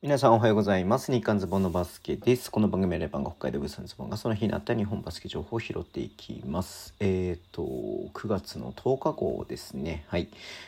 皆さんおはようございます。日刊ズボンのバスケです。この番組はレバンが北海道ブースのズボンがその日にあった日本バスケ情報を拾っていきます。えっ、ー、と、9月の10日号ですね。はい。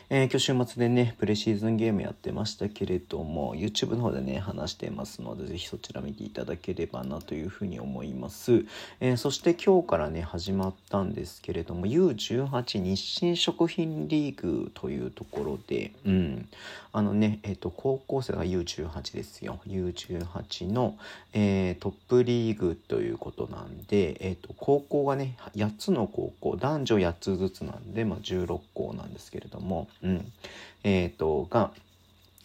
えー、今日週末でね、プレシーズンゲームやってましたけれども、YouTube の方でね、話してますので、ぜひそちら見ていただければなというふうに思います。えー、そして今日からね、始まったんですけれども、U18 日清食品リーグというところで、うん。あのね、えっ、と、高校生が U18 ですよ U18 の、えー、トップリーグということなんで、えーと、高校がね8つの高校男女8つずつなんで、まあ、16校なんですけれども、うん。えーとが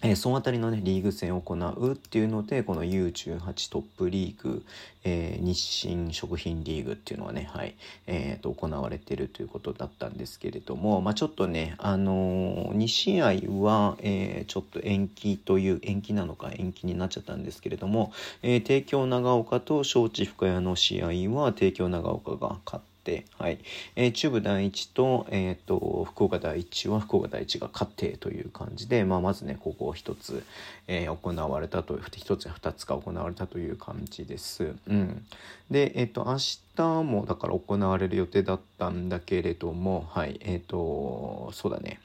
えー、その辺りのね、リーグ戦を行うっていうので、この U18 トップリーグ、えー、日清食品リーグっていうのはね、はい、えー、と、行われてるということだったんですけれども、まあちょっとね、あのー、2試合は、えー、ちょっと延期という、延期なのか延期になっちゃったんですけれども、えー、帝京長岡と招致深谷の試合は、帝京長岡が勝って、、はい。えー、中部第一と、えっ、ー、と、福岡第一は福岡第一が勝ってという感じで、まあ、まずね、ここ一つ、えー、行われたと、一つや二つが行われたという感じです。うん。で、えっ、と、明日もだから行われる予定だったんだけれども、はい。えっ、と、そうだね。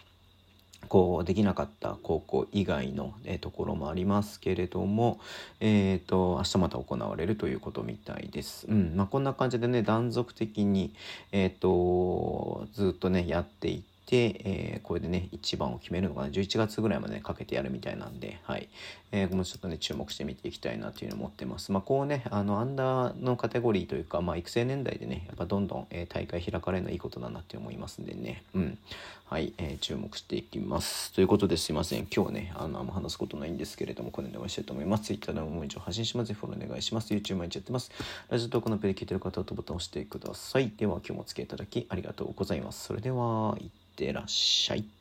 こうできなかった高校以外の、えー、ところもありますけれども、えーと、明日また行われるということみたいです。うんまあ、こんな感じでね断続的に、えーと、ずっとねやっていてて、えー、これでね一番を決めるのかな11月ぐらいまで、ね、かけてやるみたいなんで、はいえー、もうちょっとね注目して見ていきたいなというのを思ってます。まあ、こうねあのアンダーのカテゴリーというか、まあ、育成年代でねやっぱどんどん、えー、大会開かれるのはいいことだなって思いますんでね、うんはい、えー、注目していきます。ということですいません。今日ね、あの、あんま話すことないんですけれども、これでお会いしたいと思います。Twitter でももう一度発信します。ぜひフォローお願いします。YouTube 毎日やってます。ラジオトークのペで聞いてる方はボタンを押してください。では、今日もお付き合いいただきありがとうございます。それでは、いってらっしゃい。